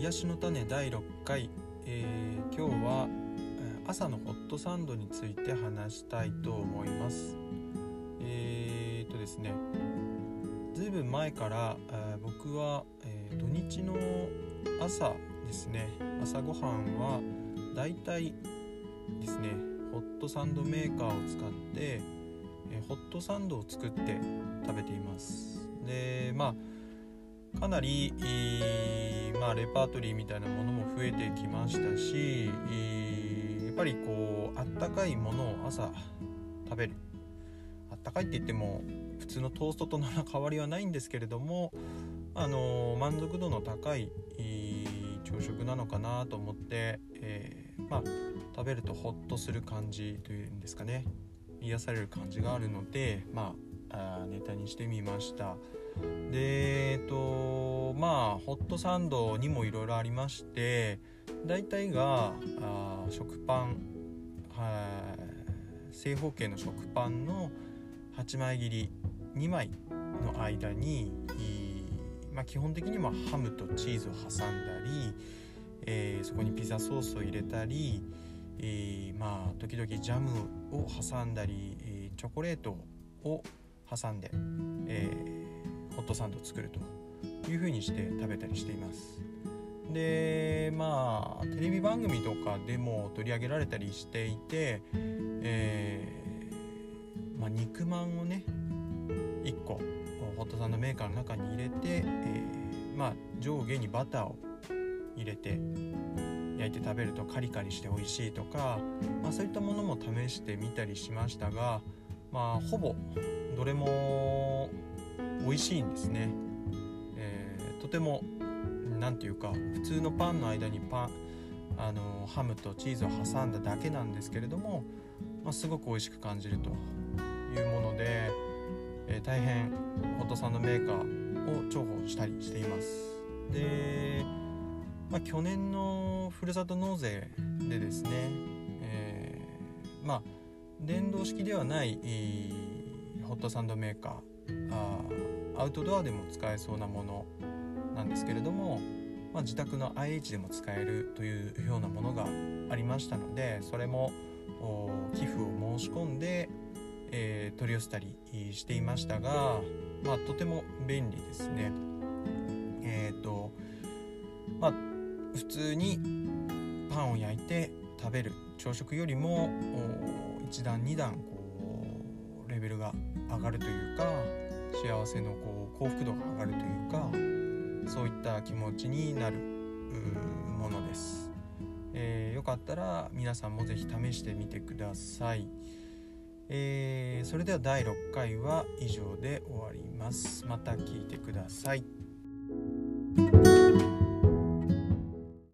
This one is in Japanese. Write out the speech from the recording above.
癒しの種第6回、えー今日は朝のホットサンドについて話したいと思います。えー、っとですねずいぶん前から、え僕は、えー土日の朝ですね。朝ごはんはだいたいですねホットサンドメーカーを使って、えホットサンドを作って食べています。でまあかなり、えーまあ、レパートリーみたいなものも増えてきましたし、えーやっぱりこうあったかいものを朝食べる。あったかいって言っても普通のトーストと何ら変わりはないんですけれども、あの満足度の高い、朝食なのかなと思って、えーまあ、食べるとホッとする感じというんですかね。癒される感じがあるので、まあ、あネタにしてみました。でえっとまあホットサンドにもいろいろありまして大体があ食パンは正方形の食パンの8枚切り2枚の間にまあ、基本的にはハムとチーズを挟んだり、えーそこにピザソースを入れたり、えーまあ時々ジャムを挟んだり、えーチョコレートを挟んで、えーホットサンドを作るという風にして食べたりしています。でまあテレビ番組とかでも取り上げられたりしていて、えーまあ、肉まんをね1個ホットサンドメーカーの中に入れて、えーまあ、上下にバターを入れて焼いて食べるとカリカリして美味しいとか、まあ、そういったものも試してみたりしましたが、まあ、ほぼどれも美味しいんですね、えーとても何ていうか普通のパンの間にパンあのハムとチーズを挟んだだけなんですけれども、まあ、すごく美味しく感じるというもので、えー大変ホットサンドメーカーを重宝したりしています。で、まあ、去年のふるさと納税でですね、えーまあ電動式ではないホットサンドメーカーーアウトドアでも使えそうなものなんですけれども、まあ、自宅の IH でも使えるというようなものがありましたのでそれも寄付を申し込んで、えー取り寄せたりしていましたが、まあ、とても便利ですね。えっ、とまあ普通にパンを焼いて食べる朝食よりもお一段二段こうレベルが上がるというか幸せのこう幸福度が上がるというかそういった気持ちになるものです、えーよかったら皆さんもぜひ試してみてください、えーそれでは第6回は以上で終わります。また聞いてください。